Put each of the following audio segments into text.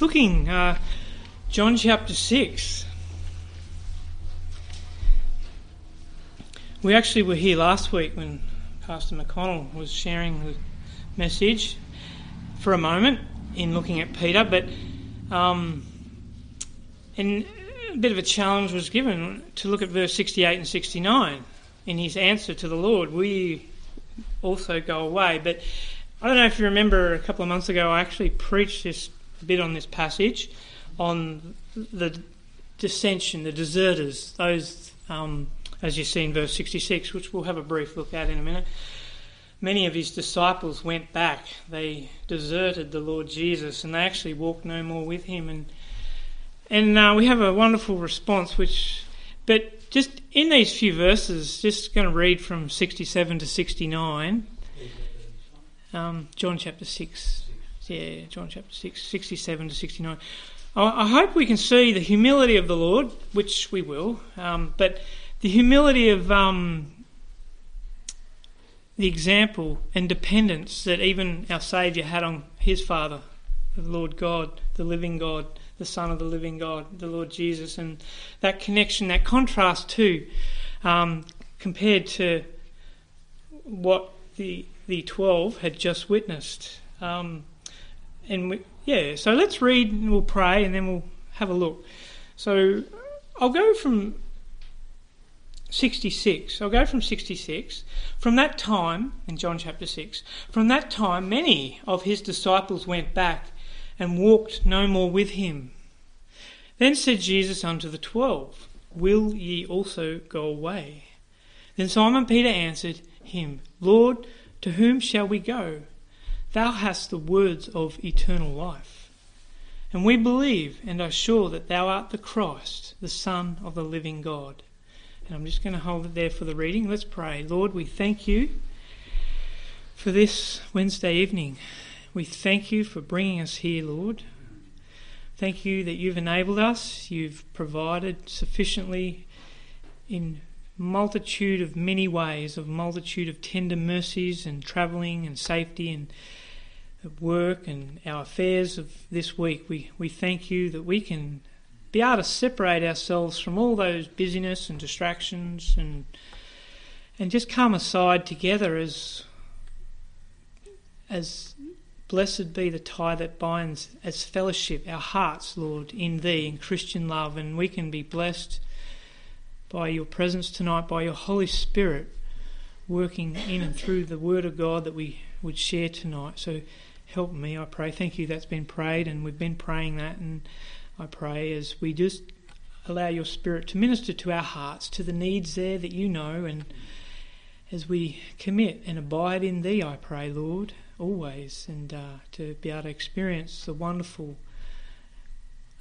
looking, uh, John chapter 6. We actually were here last week when Pastor McConnell was sharing the message for a moment in looking at Peter, but um, and a bit of a challenge was given to look at verse 68 and 69 in his answer to the Lord. We also go away, but I don't know if you remember a couple of months ago, I actually preached this bit on this passage on the dissension, the deserters, those, um, as you see in verse 66, which we'll have a brief look at in a minute. Many of his disciples went back. They deserted the Lord Jesus and they actually walked no more with him. And, and uh, we have a wonderful response, which, but just in these few verses, just going to read from 67 to 69. Um, John chapter 6. Yeah, John chapter 6, 67 to 69. I hope we can see the humility of the Lord, which we will, um, but the humility of um, the example and dependence that even our Saviour had on his Father, the Lord God, the living God, the Son of the living God, the Lord Jesus, and that connection, that contrast too, um, compared to what the the 12 had just witnessed. Um, and we, yeah, so let's read and we'll pray and then we'll have a look. So I'll go from 66. I'll go from 66. From that time, in John chapter 6, from that time many of his disciples went back and walked no more with him. Then said Jesus unto the twelve, Will ye also go away? Then Simon Peter answered him, Lord, to whom shall we go? Thou hast the words of eternal life. And we believe and are sure that thou art the Christ, the Son of the living God. And I'm just going to hold it there for the reading. Let's pray. Lord, we thank you for this Wednesday evening. We thank you for bringing us here, Lord. Thank you that you've enabled us, you've provided sufficiently in multitude of many ways, of multitude of tender mercies and travelling and safety and work and our affairs of this week. We, we thank you that we can be able to separate ourselves from all those busyness and distractions and and just come aside together as as blessed be the tie that binds as fellowship our hearts, Lord, in Thee, in Christian love, and we can be blessed by your presence tonight, by your Holy Spirit working in and through the Word of God that we would share tonight. So help me, I pray. Thank you, that's been prayed, and we've been praying that. And I pray as we just allow your Spirit to minister to our hearts, to the needs there that you know, and as we commit and abide in Thee, I pray, Lord, always, and uh, to be able to experience the wonderful,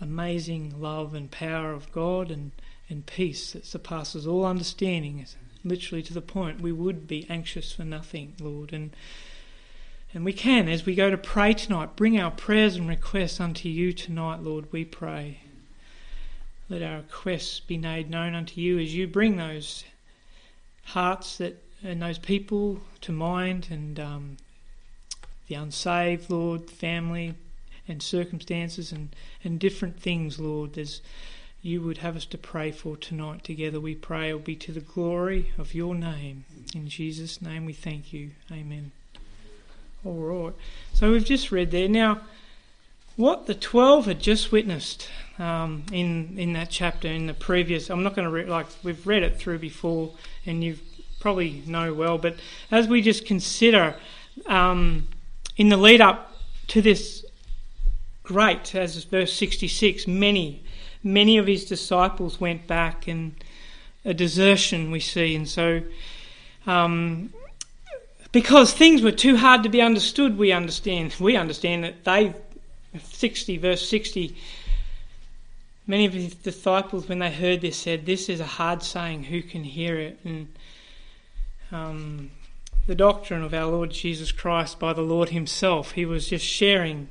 amazing love and power of God and and peace that surpasses all understanding, literally to the point we would be anxious for nothing, Lord. And and we can, as we go to pray tonight, bring our prayers and requests unto you tonight, Lord, we pray. Let our requests be made known unto you as you bring those hearts that and those people to mind and um, the unsaved, Lord, family and circumstances and, and different things, Lord. There's you would have us to pray for tonight together. We pray will be to the glory of your name. In Jesus' name we thank you. Amen. All right. So we've just read there. Now, what the 12 had just witnessed um, in, in that chapter, in the previous, I'm not going to, re- like, we've read it through before and you probably know well, but as we just consider um, in the lead up to this great, as verse 66, many many of his disciples went back, and a desertion we see. And so, um, because things were too hard to be understood, we understand. We understand that they, 60 verse 60. Many of his disciples, when they heard this, said, "This is a hard saying. Who can hear it?" And um, the doctrine of our Lord Jesus Christ by the Lord Himself, He was just sharing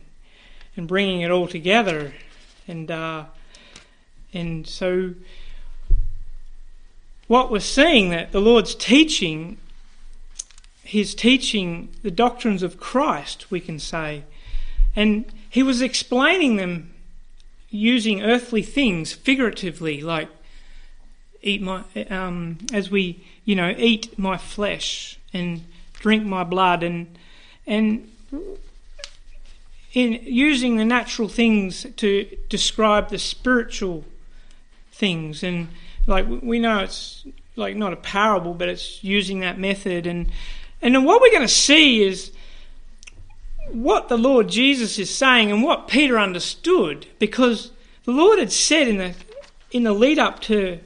and bringing it all together. And uh, and so, what we're seeing that the Lord's teaching, He's teaching the doctrines of Christ, we can say, and He was explaining them using earthly things figuratively, like eat my um, as we you know eat my flesh and drink my blood. And and in using the natural things to describe the spiritual things. And like we know it's like not a parable but it's using that method. And and then what we're going to see is what the Lord Jesus is saying and what Peter understood. Because the Lord had said in the in the lead up to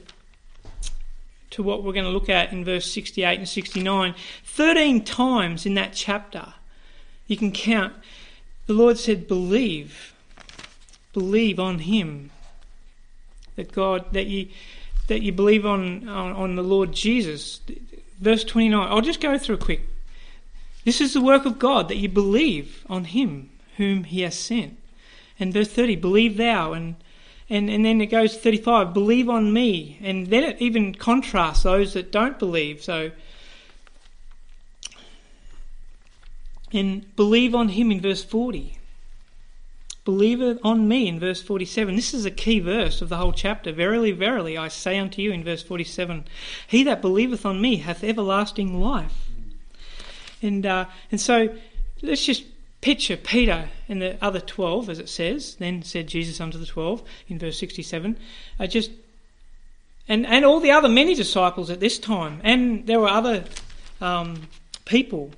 to what we're going to look at in verse 68 and 69 13 times in that chapter you can count the Lord said believe. Believe on him that God that you that you believe on on, on the Lord Jesus verse 29 I'll just go through quick this is the work of God, that you believe on him whom he has sent. And verse 30, believe thou. And, and, and then it goes 35, believe on me. And then it even contrasts those that don't believe. So, and believe on him in verse 40. Believe it on me in verse 47. This is a key verse of the whole chapter. Verily, verily, I say unto you in verse 47 He that believeth on me hath everlasting life. And, uh, and so let's just picture Peter and the other 12, as it says. Then said Jesus unto the 12 in verse 67. Uh, just and, and all the other many disciples at this time. And there were other um, people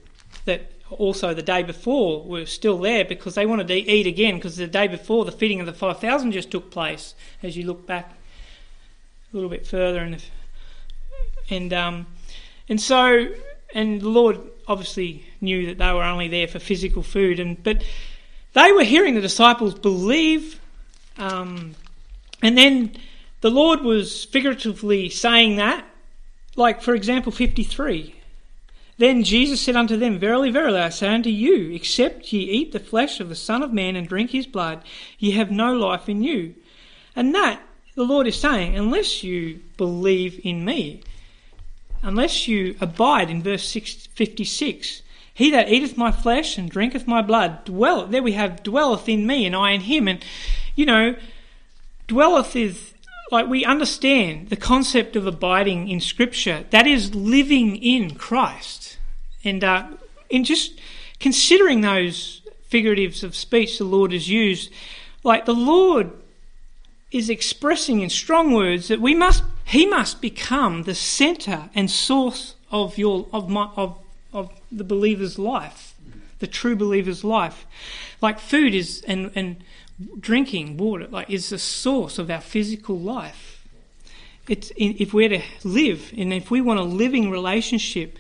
that also the day before were still there because they wanted to eat again because the day before the feeding of the 5,000 just took place as you look back a little bit further. And, and, um, and so, and the Lord obviously knew that they were only there for physical food, and but they were hearing the disciples believe, um, and then the Lord was figuratively saying that, like for example, fifty-three. Then Jesus said unto them, Verily, verily, I say unto you, except ye eat the flesh of the Son of Man and drink his blood, ye have no life in you. And that, the Lord is saying, unless you believe in me, unless you abide in verse 56. He that eateth my flesh and drinketh my blood, dwell there we have dwelleth in me and I in him. And you know, dwelleth is like we understand the concept of abiding in Scripture. That is living in Christ. And uh, in just considering those figuratives of speech the Lord has used, like the Lord is expressing in strong words that we must he must become the center and source of your of my of of the believer's life the true believer's life like food is and and drinking water like is the source of our physical life it's if we're to live and if we want a living relationship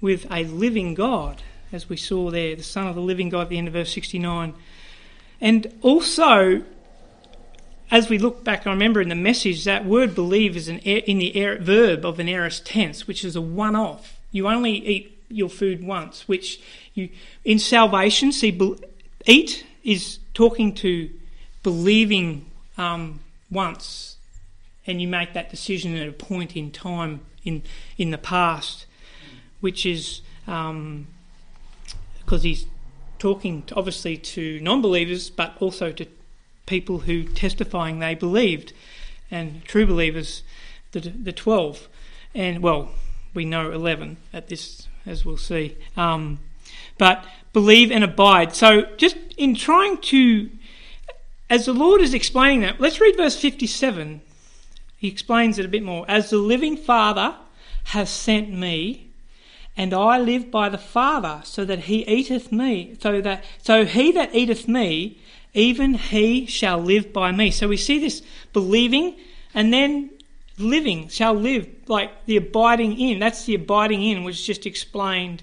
with a living god as we saw there the son of the living god at the end of verse 69 and also as we look back, I remember in the message that word believe is an in the air, verb of an aorist tense, which is a one off. You only eat your food once, which you in salvation see eat is talking to believing um, once, and you make that decision at a point in time in in the past, which is because um, he's talking to, obviously to non-believers, but also to people who testifying they believed, and true believers, the the twelve, and well, we know eleven at this, as we'll see. Um, but believe and abide. So, just in trying to, as the Lord is explaining that, let's read verse fifty-seven. He explains it a bit more. As the living Father has sent me, and I live by the Father, so that he eateth me, so that so he that eateth me even he shall live by me. So we see this believing and then living, shall live, like the abiding in. That's the abiding in, which just explained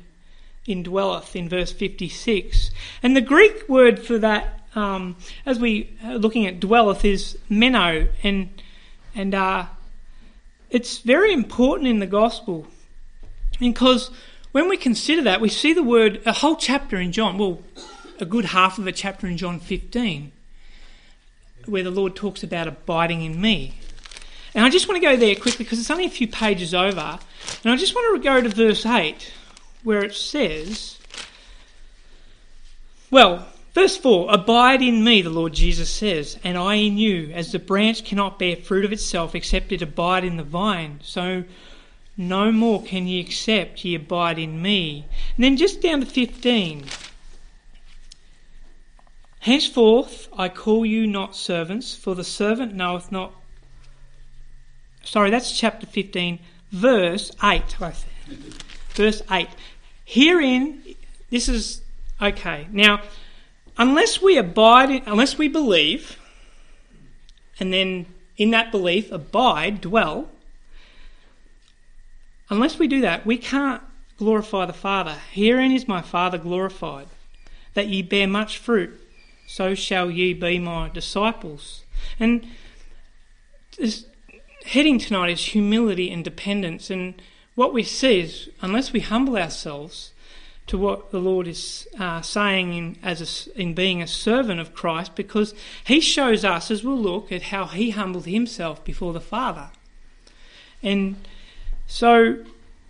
in dwelleth in verse 56. And the Greek word for that, um, as we are looking at dwelleth, is meno, and and uh, it's very important in the gospel because when we consider that, we see the word a whole chapter in John. Well, a good half of a chapter in John 15 where the Lord talks about abiding in me. And I just want to go there quickly because it's only a few pages over. And I just want to go to verse 8 where it says, well, Verse 4 Abide in me, the Lord Jesus says, and I in you, as the branch cannot bear fruit of itself except it abide in the vine. So no more can ye accept ye abide in me. And then just down to 15. Henceforth I call you not servants, for the servant knoweth not. Sorry, that's chapter 15, verse 8. Verse 8. Herein, this is okay. Now, unless we abide, in, unless we believe, and then in that belief abide, dwell, unless we do that, we can't glorify the Father. Herein is my Father glorified, that ye bear much fruit, so shall ye be my disciples. And this heading tonight is humility and dependence. And what we see is, unless we humble ourselves, to what the Lord is uh, saying in, as a, in being a servant of Christ because he shows us, as we'll look, at how he humbled himself before the Father. And so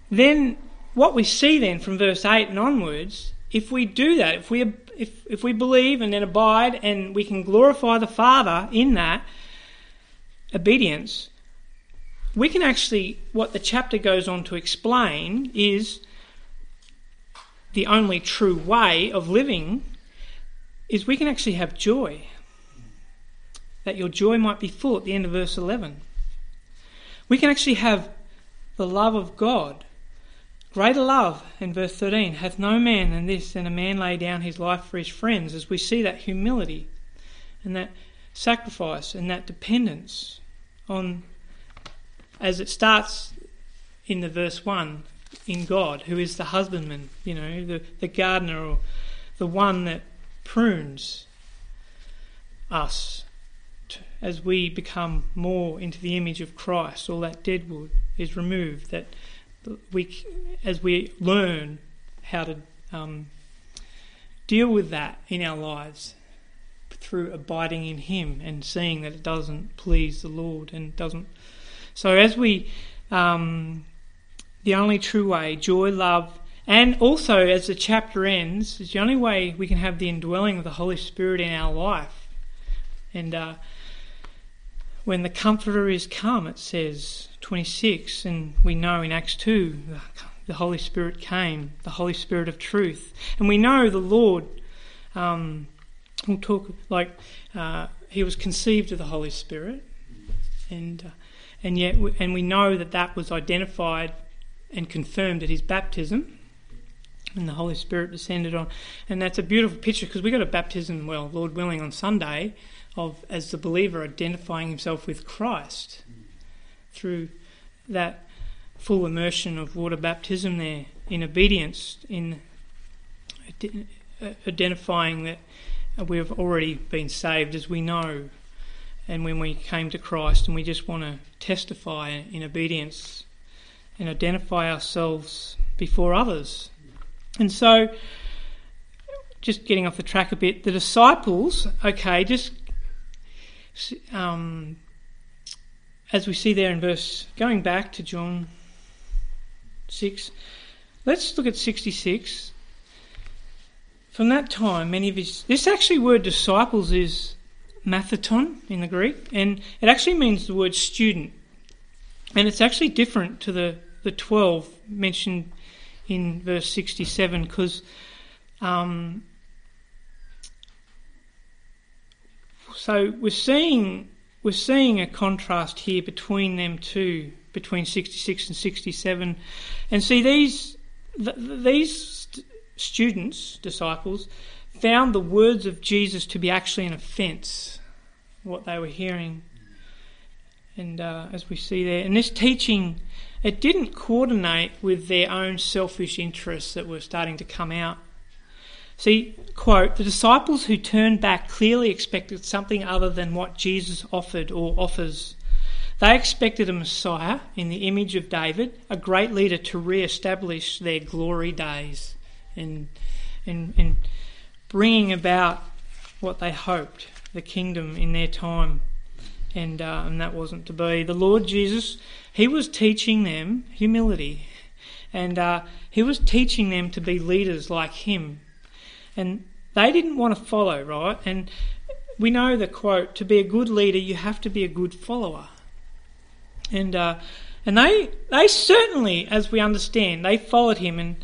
then what we see then from verse 8 and onwards, if we do that, if we, if, if we believe and then abide and we can glorify the Father in that obedience, we can actually, what the chapter goes on to explain is the only true way of living is we can actually have joy. That your joy might be full at the end of verse 11. We can actually have the love of God. Greater love, in verse 13, hath no man than this, than a man lay down his life for his friends, as we see that humility and that sacrifice and that dependence on, as it starts in the verse 1, in God, who is the husbandman, you know, the, the gardener or the one that prunes us to, as we become more into the image of Christ. All that dead wood is removed. That we, as we learn how to um, deal with that in our lives through abiding in Him and seeing that it doesn't please the Lord and doesn't. So as we um, the only true way, joy, love, and also as the chapter ends, it's the only way we can have the indwelling of the Holy Spirit in our life. And uh, when the Comforter is come, it says 26, and we know in Acts 2 the Holy Spirit came, the Holy Spirit of truth. And we know the Lord, um, we'll talk like uh, he was conceived of the Holy Spirit, and uh, and yet, and we know that that was identified and confirmed at his baptism. And the Holy Spirit descended on. And that's a beautiful picture because we got a baptism, well, Lord willing, on Sunday of, as the believer, identifying himself with Christ through that full immersion of water baptism there in obedience, in uh, identifying that we've already been saved as we know. And when we came to Christ, and we just want to testify in obedience and identify ourselves before others. And so, just getting off the track a bit, the disciples, okay, just um, as we see there in verse, going back to John 6, let's look at 66. From that time, many of his. This actually word disciples is matheton in the Greek, and it actually means the word student. And it's actually different to the the 12 mentioned in verse 67 because um, so we're seeing we're seeing a contrast here between them two between 66 and 67 and see these th- these students disciples found the words of Jesus to be actually an offense what they were hearing and uh, as we see there and this teaching it didn't coordinate with their own selfish interests that were starting to come out. See, quote, the disciples who turned back clearly expected something other than what Jesus offered or offers. They expected a Messiah in the image of David, a great leader to re establish their glory days and, and, and bringing about what they hoped the kingdom in their time. And, uh, and that wasn't to be. The Lord Jesus he was teaching them humility, and uh, he was teaching them to be leaders like him. And they didn't want to follow, right? And we know the quote: "To be a good leader, you have to be a good follower." And uh, and they they certainly, as we understand, they followed him, and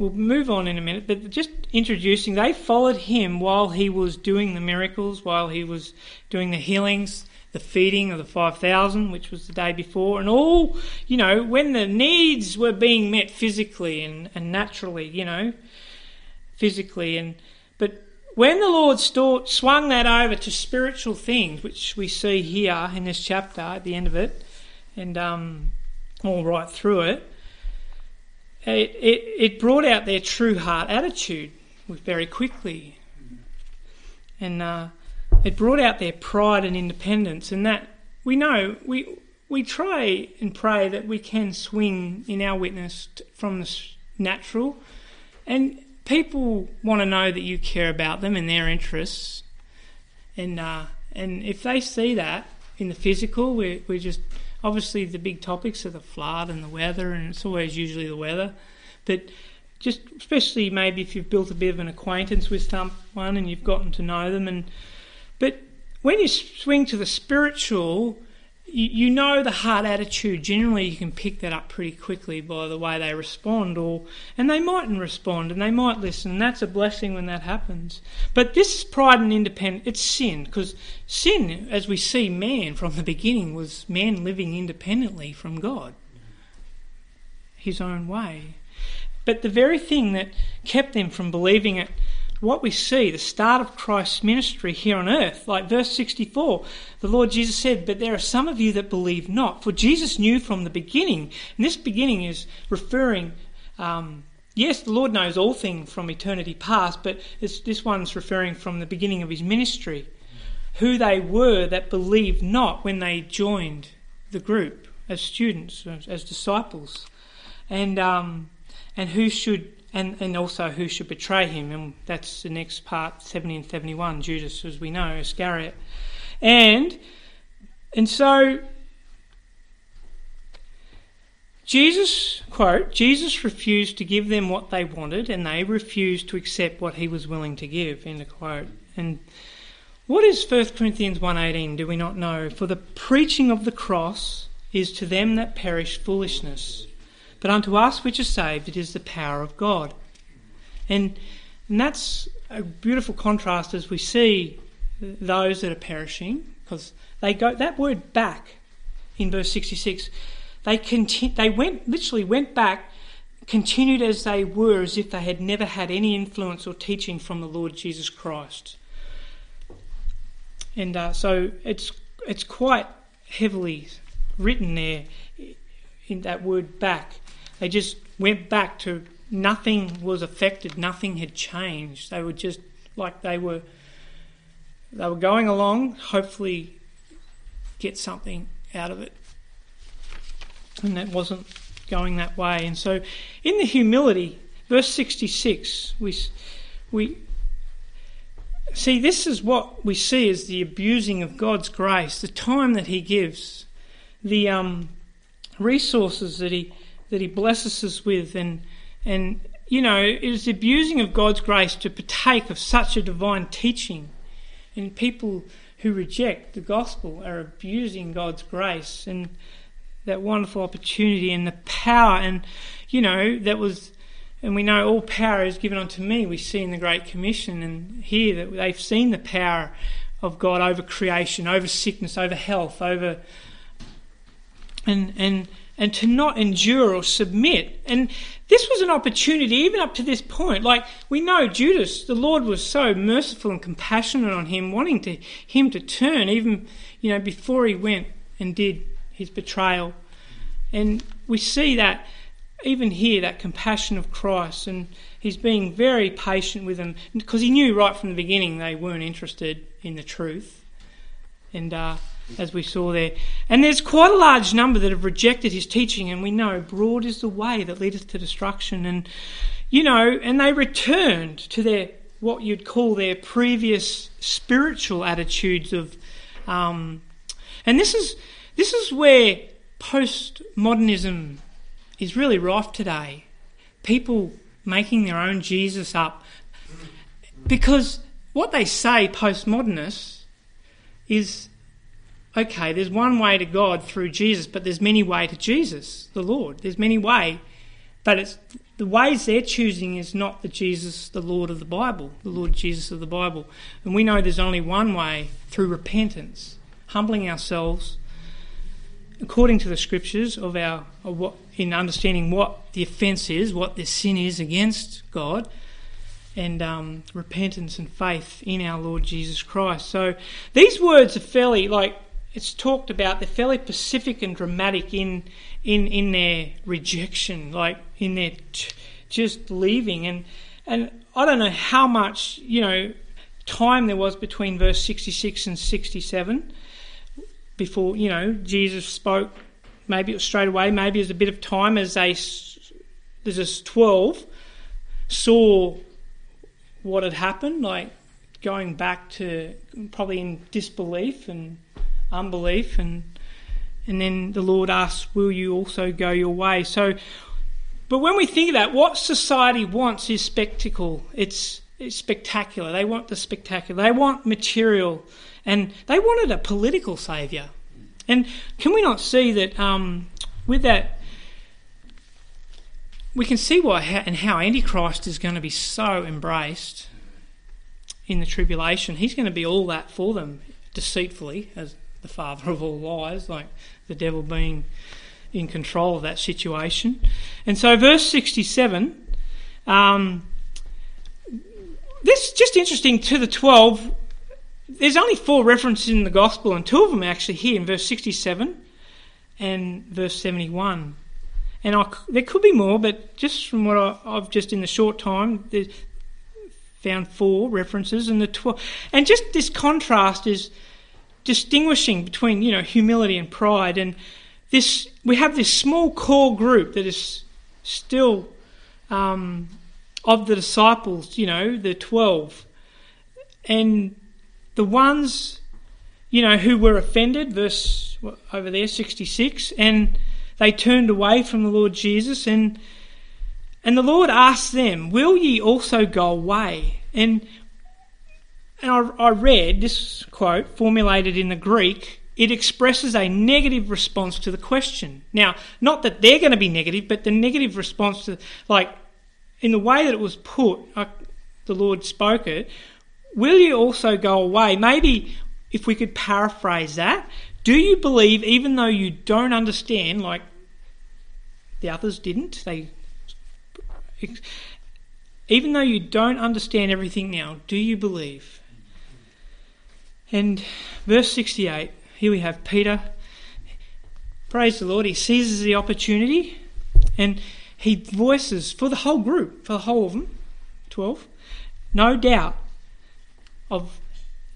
we'll move on in a minute. But just introducing, they followed him while he was doing the miracles, while he was doing the healings, the feeding of the five thousand, which was the day before, and all you know when the needs were being met physically and, and naturally, you know, physically and but when the Lord swung that over to spiritual things, which we see here in this chapter at the end of it, and um, all right through it, it, it, it brought out their true heart attitude very quickly. And uh, it brought out their pride and independence, and that we know we we try and pray that we can swing in our witness from the natural, and people want to know that you care about them and their interests, and uh, and if they see that in the physical, we're, we're just obviously the big topics are the flood and the weather, and it's always usually the weather, but just especially maybe if you've built a bit of an acquaintance with someone and you've gotten to know them, and but when you swing to the spiritual you, you know the heart attitude. Generally, you can pick that up pretty quickly by the way they respond, or and they mightn't respond, and they might listen. And that's a blessing when that happens. But this pride and independence, it's sin, because sin, as we see, man from the beginning was man living independently from God, his own way. But the very thing that kept them from believing it what we see, the start of Christ's ministry here on earth, like verse 64, the Lord Jesus said, But there are some of you that believe not. For Jesus knew from the beginning, and this beginning is referring, um, yes, the Lord knows all things from eternity past, but this one's referring from the beginning of his ministry, who they were that believed not when they joined the group as students, as disciples, and, um, and who should and, and also who should betray him. And that's the next part, 70 and 71, Judas, as we know, Iscariot. And, and so, Jesus, quote, Jesus refused to give them what they wanted and they refused to accept what he was willing to give, end quote. And what is 1 Corinthians 1.18, do we not know? For the preaching of the cross is to them that perish foolishness but unto us which are saved, it is the power of God. And, and that's a beautiful contrast as we see those that are perishing, because they go that word back in verse 66. They conti- they went literally went back, continued as they were, as if they had never had any influence or teaching from the Lord Jesus Christ. And uh, so it's it's quite heavily written there in that word back. They just went back to nothing was affected, nothing had changed. They were just like they were they were going along, hopefully get something out of it. And that wasn't going that way. And so in the humility, verse 66, we we see this is what we see as the abusing of God's grace, the time that he gives, the um, resources that he that He blesses us with, and and you know it is abusing of God's grace to partake of such a divine teaching, and people who reject the gospel are abusing God's grace and that wonderful opportunity and the power, and you know that was. And we know all power is given unto me. We see in the Great Commission and here that they've seen the power of God over creation, over sickness, over health, over and and and to not endure or submit. And this was an opportunity, even up to this point. Like we know Judas, the Lord was so merciful and compassionate on him, wanting to him to turn, even you know before he went and did his betrayal. And we see that even here, that compassion of Christ, and he's being very patient with them because he knew right from the beginning they weren't interested in the truth. And uh, as we saw there. And there's quite a large number that have rejected his teaching, and we know broad is the way that leadeth to destruction. And, you know, and they returned to their, what you'd call their previous spiritual attitudes of, um, and this is, this is where postmodernism is really rife today. People making their own Jesus up Because what they say, postmodernists, is okay, there's one way to God through Jesus, but there's many way to Jesus, the Lord. There's many way, but it's the ways they're choosing is not the Jesus, the Lord of the Bible, the Lord Jesus of the Bible. And we know there's only one way through repentance, humbling ourselves according to the scriptures of our of what in understanding what the offence is, what the sin is against God, and um, repentance and faith in our Lord Jesus Christ. So these words are fairly like it's talked about. They're fairly pacific and dramatic in in in their rejection, like in their t- just leaving. And and I don't know how much you know time there was between verse sixty six and sixty seven before you know Jesus spoke. Maybe it was straight away. Maybe it was a bit of time as they there's a twelve saw what had happened, like going back to probably in disbelief and unbelief, and and then the Lord asks, "Will you also go your way?" So, but when we think of that, what society wants is spectacle. It's, it's spectacular. They want the spectacular. They want material, and they wanted a political saviour. And can we not see that um, with that? We can see why and how Antichrist is going to be so embraced in the tribulation. He's going to be all that for them, deceitfully, as the father of all lies, like the devil being in control of that situation. And so, verse 67, um, this just interesting to the 12. There's only four references in the gospel, and two of them are actually here in verse 67 and verse 71. And I, there could be more, but just from what I, have just in the short time, found four references, and the twelve, and just this contrast is distinguishing between you know humility and pride, and this we have this small core group that is still um, of the disciples, you know, the twelve, and the ones you know who were offended, verse over there sixty six, and they turned away from the Lord Jesus and and the Lord asked them, Will ye also go away? And, and I, I read this quote formulated in the Greek. It expresses a negative response to the question. Now, not that they're going to be negative, but the negative response to, like, in the way that it was put, uh, the Lord spoke it, will you also go away? Maybe if we could paraphrase that, do you believe even though you don't understand, like the others didn't, they even though you don't understand everything now, do you believe? And verse 68, here we have Peter. Praise the Lord, he seizes the opportunity and he voices for the whole group, for the whole of them, 12, no doubt of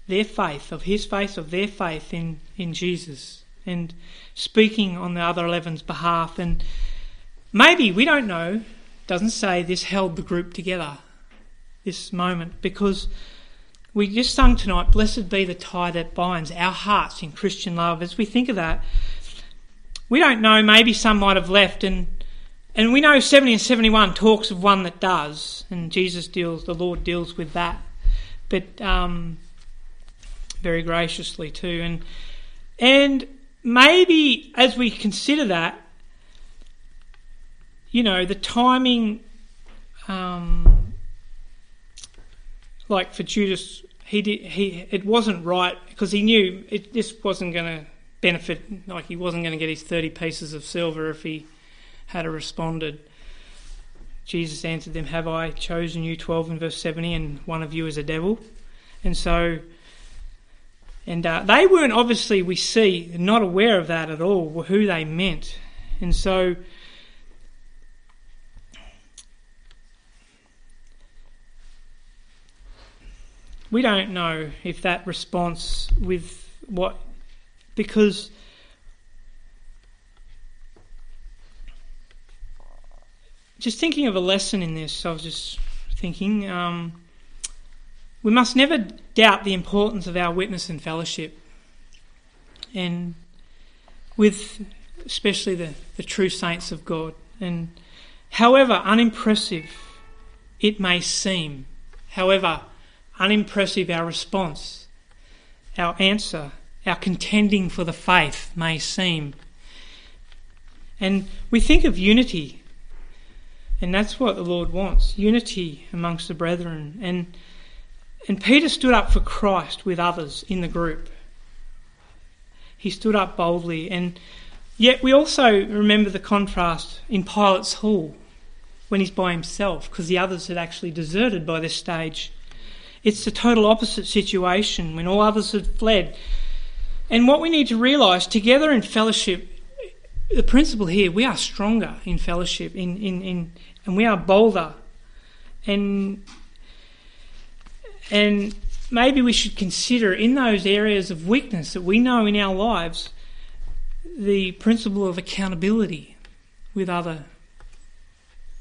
their faith, of his faith, of their faith in, in Jesus, and speaking on the other 11's behalf. And maybe, we don't know, doesn't say this held the group together, this moment, because we just sung tonight, Blessed be the tie that binds our hearts in Christian love. As we think of that, we don't know, maybe some might have left, and and we know 70 and 71 talks of one that does, and Jesus deals, the Lord deals with that, but um, very graciously too. And and maybe as we consider that, you know, the timing, um, like for Judas, he did, he it wasn't right because he knew it, this wasn't going to benefit. Like he wasn't going to get his thirty pieces of silver if he had responded. Jesus answered them, "Have I chosen you twelve in verse seventy, and one of you is a devil?" And so, and uh, they weren't obviously we see not aware of that at all, who they meant, and so we don't know if that response with what because just thinking of a lesson in this, I was just thinking um, we must never doubt the importance of our witness and fellowship, and with especially the, the true saints of God. And however unimpressive it may seem, however unimpressive our response, our answer, our contending for the faith may seem. And we think of unity, and that's what the Lord wants unity amongst the brethren. And, and Peter stood up for Christ with others in the group. He stood up boldly, and yet we also remember the contrast in Pilate's Hall when he's by himself, because the others had actually deserted by this stage. It's the total opposite situation when all others had fled. And what we need to realise together in fellowship, the principle here, we are stronger in fellowship, in, in, in, and we are bolder. And, and maybe we should consider in those areas of weakness that we know in our lives the principle of accountability with other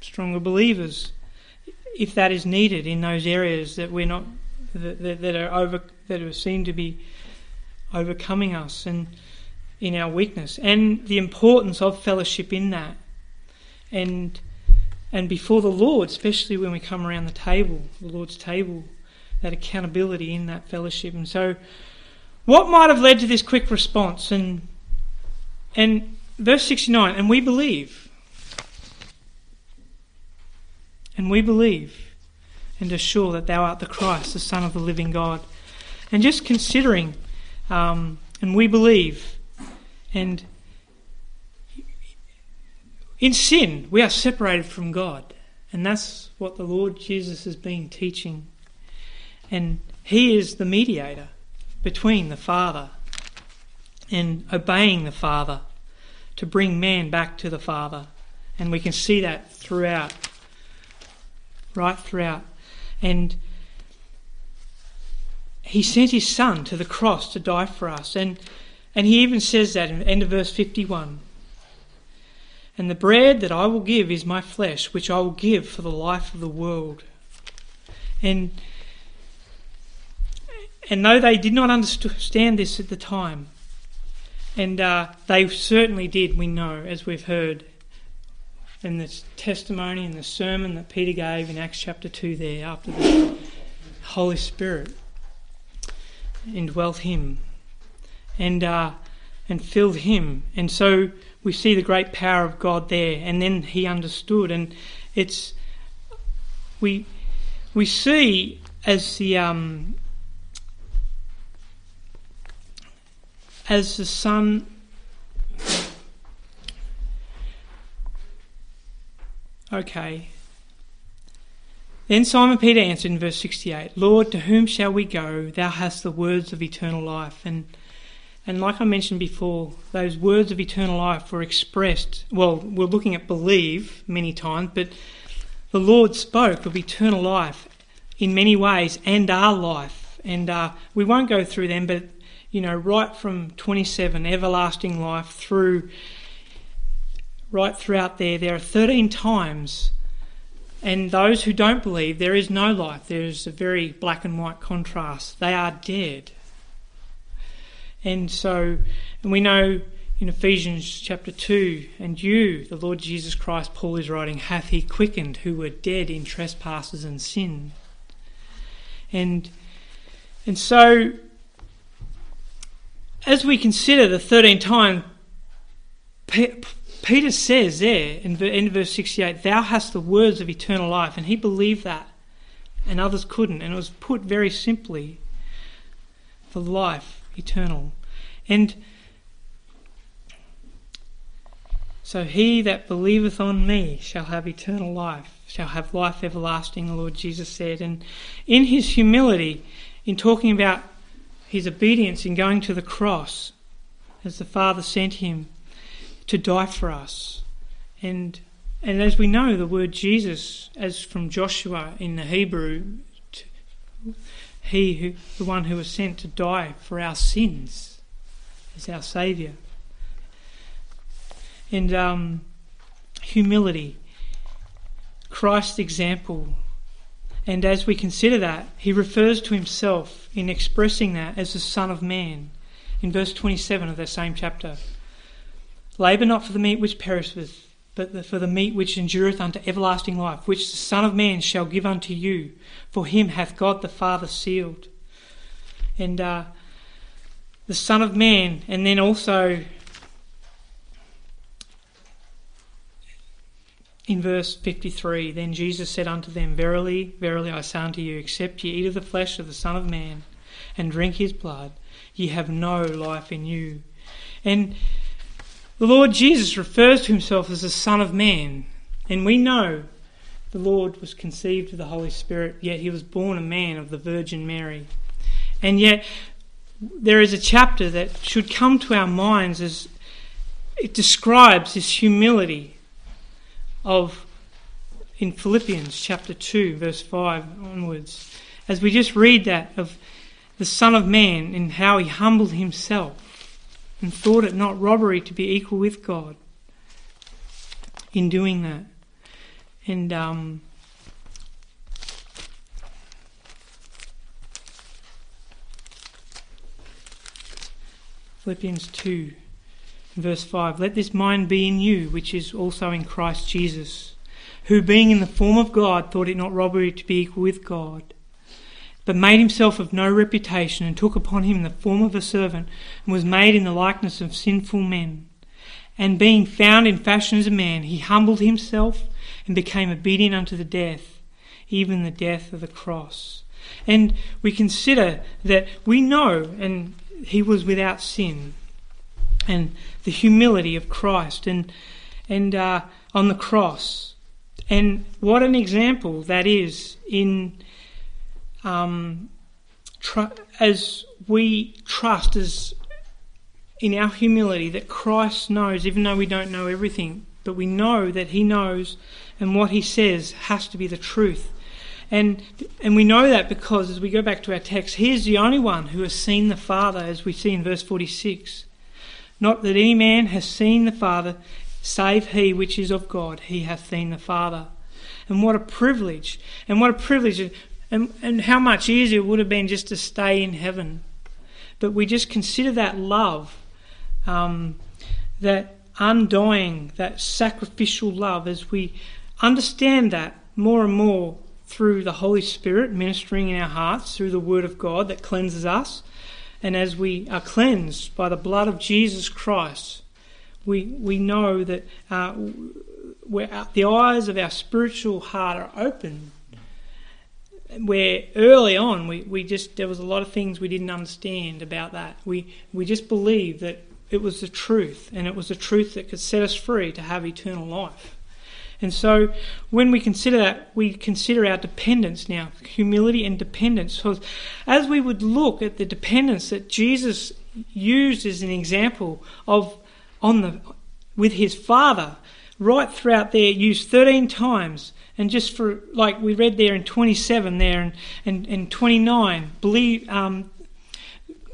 stronger believers if that is needed in those areas that we're not that, that, that are over that are seen to be overcoming us and in our weakness. And the importance of fellowship in that. And and before the Lord especially when we come around the table the Lord's table that accountability in that fellowship. And so what might have led to this quick response? And and verse 69 and we believe and we believe and are sure that thou art the Christ the son of the living God and just considering um, and we believe. And in sin, we are separated from God. And that's what the Lord Jesus has been teaching. And He is the mediator between the Father and obeying the Father to bring man back to the Father. And we can see that throughout, right throughout. And he sent his son to the cross to die for us. And, and he even says that in the end of verse 51. And the bread that I will give is my flesh, which I will give for the life of the world. And, and though they did not understand this at the time, and uh, they certainly did, we know, as we've heard in the testimony and the sermon that Peter gave in Acts chapter 2 there after the Holy Spirit indwelt him and uh, and filled him. And so we see the great power of God there. And then he understood, and it's we we see as the um, as the Son. Okay, then Simon Peter answered in verse 68, Lord, to whom shall we go? Thou hast the words of eternal life. And, and like I mentioned before, those words of eternal life were expressed, well, we're looking at believe many times, but the Lord spoke of eternal life in many ways and our life. And uh, we won't go through them, but, you know, right from 27, everlasting life, through, right throughout there, there are 13 times and those who don't believe, there is no life. There is a very black and white contrast. They are dead. And so, and we know in Ephesians chapter 2, and you, the Lord Jesus Christ, Paul is writing, hath he quickened who were dead in trespasses and sin. And, and so, as we consider the 13 times Peter says there in, in verse 68, Thou hast the words of eternal life. And he believed that, and others couldn't. And it was put very simply for life eternal. And so he that believeth on me shall have eternal life, shall have life everlasting, the Lord Jesus said. And in his humility, in talking about his obedience in going to the cross, as the Father sent him, to die for us. And and as we know, the word Jesus, as from Joshua in the Hebrew, he who, the one who was sent to die for our sins, is our Saviour. And um, humility, Christ's example. And as we consider that, he refers to himself in expressing that as the Son of Man in verse 27 of that same chapter. Labour not for the meat which perisheth, but for the meat which endureth unto everlasting life, which the Son of Man shall give unto you. For him hath God the Father sealed. And uh, the Son of Man, and then also in verse 53 Then Jesus said unto them, Verily, verily, I say unto you, except ye eat of the flesh of the Son of Man and drink his blood, ye have no life in you. And the Lord Jesus refers to himself as the Son of Man, and we know the Lord was conceived of the Holy Spirit, yet he was born a man of the Virgin Mary. And yet, there is a chapter that should come to our minds as it describes this humility of in Philippians chapter 2, verse 5 onwards. As we just read that of the Son of Man and how he humbled himself and thought it not robbery to be equal with God in doing that. And um, Philippians 2, verse 5 Let this mind be in you, which is also in Christ Jesus, who being in the form of God thought it not robbery to be equal with God but made himself of no reputation, and took upon him the form of a servant, and was made in the likeness of sinful men. And being found in fashion as a man, he humbled himself and became obedient unto the death, even the death of the cross. And we consider that we know, and he was without sin, and the humility of Christ, and and uh, on the cross, and what an example that is in um, tr- as we trust as in our humility that Christ knows, even though we don't know everything, but we know that He knows, and what He says has to be the truth. And and we know that because as we go back to our text, He is the only one who has seen the Father, as we see in verse forty six. Not that any man has seen the Father, save he which is of God, he hath seen the Father. And what a privilege! And what a privilege and, and how much easier it would have been just to stay in heaven. But we just consider that love, um, that undying, that sacrificial love, as we understand that more and more through the Holy Spirit ministering in our hearts, through the Word of God that cleanses us. And as we are cleansed by the blood of Jesus Christ, we, we know that uh, the eyes of our spiritual heart are open where early on we, we just there was a lot of things we didn't understand about that. We we just believed that it was the truth and it was the truth that could set us free to have eternal life. And so when we consider that, we consider our dependence now, humility and dependence. So as we would look at the dependence that Jesus used as an example of on the with his father, right throughout there, used 13 times and just for like we read there in 27 there and, and, and 29 believe um,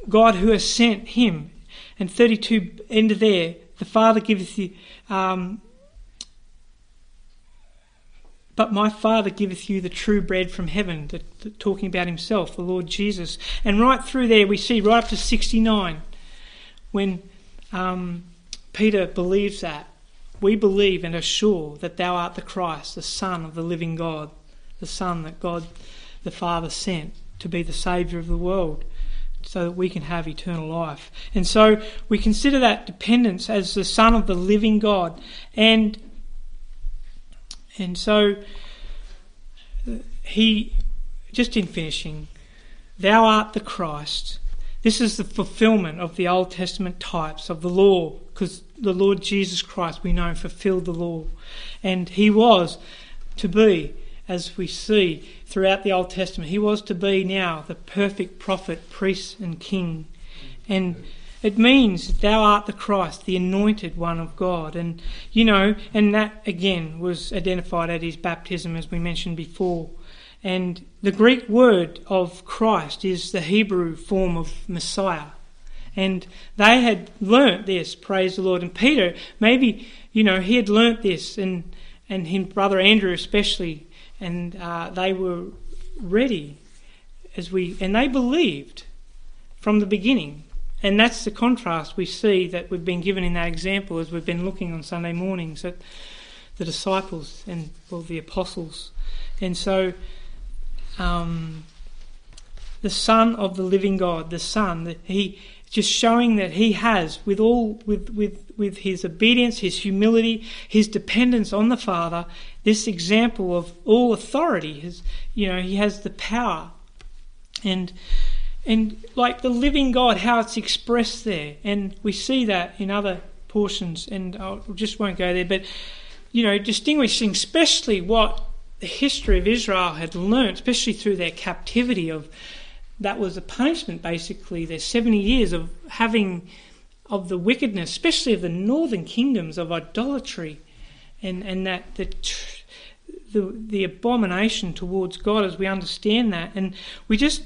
god who has sent him. And 32 end there the father giveth you um, but my father giveth you the true bread from heaven the, the, talking about himself the lord jesus. And right through there we see right up to 69 when um, peter believes that we believe and are sure that thou art the Christ, the Son of the living God, the Son that God the Father sent to be the Saviour of the world so that we can have eternal life. And so we consider that dependence as the Son of the living God. And and so he just in finishing, thou art the Christ. This is the fulfillment of the Old Testament types of the law, because the Lord Jesus Christ, we know, fulfilled the law. And he was to be, as we see throughout the Old Testament, he was to be now the perfect prophet, priest, and king. And it means thou art the Christ, the anointed one of God. And, you know, and that again was identified at his baptism, as we mentioned before. And the Greek word of Christ is the Hebrew form of Messiah. And they had learnt this, praise the Lord. And Peter, maybe, you know, he had learnt this, and, and him, brother Andrew especially, and uh, they were ready as we, and they believed from the beginning. And that's the contrast we see that we've been given in that example as we've been looking on Sunday mornings. That the disciples and well the apostles, and so um, the Son of the living God, the Son, that he just showing that he has with all with with with his obedience, his humility, his dependence on the Father, this example of all authority. His, you know, he has the power, and and like the living God, how it's expressed there, and we see that in other portions, and I just won't go there, but you know, distinguishing especially what the history of Israel had learnt, especially through their captivity of that was a punishment basically their 70 years of having of the wickedness especially of the northern kingdoms of idolatry and and that the the, the abomination towards God as we understand that. And we just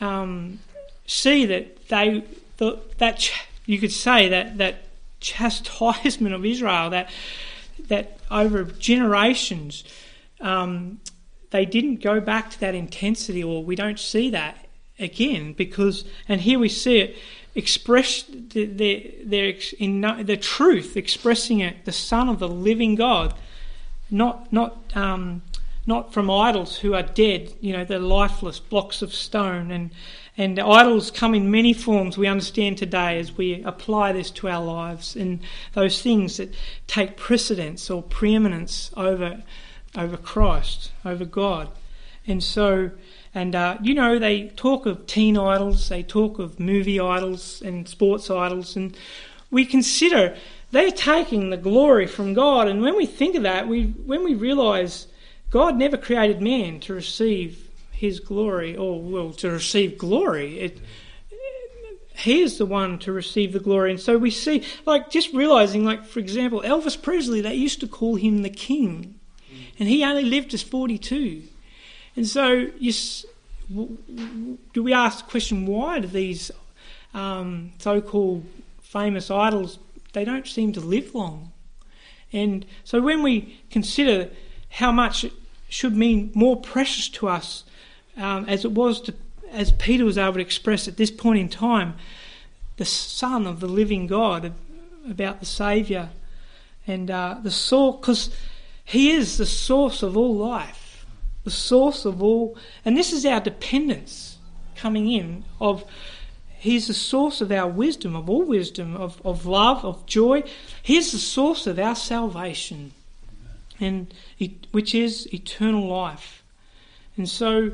um, see that they the, that you could say that that chastisement of Israel that that over generations um, they didn't go back to that intensity or we don't see that again because and here we see it expressed the, the, in the truth expressing it the son of the living god not not um, not from idols who are dead you know they're lifeless blocks of stone. And and idols come in many forms we understand today as we apply this to our lives. And those things that take precedence or preeminence over over Christ over God. And so and, uh, you know, they talk of teen idols, they talk of movie idols and sports idols, and we consider they're taking the glory from God. And when we think of that, we, when we realise God never created man to receive his glory, or, well, to receive glory, it, he is the one to receive the glory. And so we see, like, just realizing, like, for example, Elvis Presley, they used to call him the king, and he only lived to 42. And so, do we ask the question why do these um, so-called famous idols they don't seem to live long? And so, when we consider how much it should mean more precious to us, um, as it was to, as Peter was able to express at this point in time, the Son of the living God, about the Saviour, and uh, the source, because He is the source of all life the source of all, and this is our dependence coming in of He's the source of our wisdom, of all wisdom, of, of love, of joy. He's the source of our salvation, and which is eternal life. And so,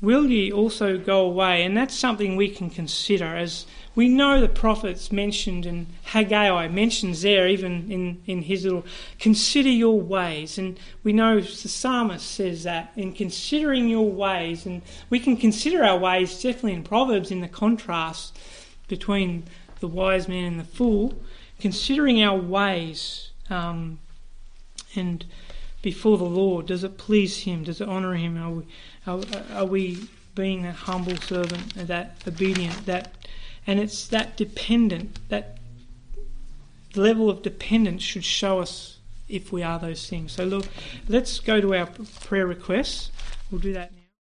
will ye also go away? And that's something we can consider as we know the prophets mentioned, and Haggai mentions there, even in, in his little, consider your ways. And we know the psalmist says that, in considering your ways. And we can consider our ways, definitely in Proverbs, in the contrast between the wise man and the fool, considering our ways um, and before the Lord. Does it please Him? Does it honour Him? Are we, are, are we being that humble servant, that obedient, that and it's that dependent, that level of dependence should show us if we are those things. So, look, let's go to our prayer requests. We'll do that now.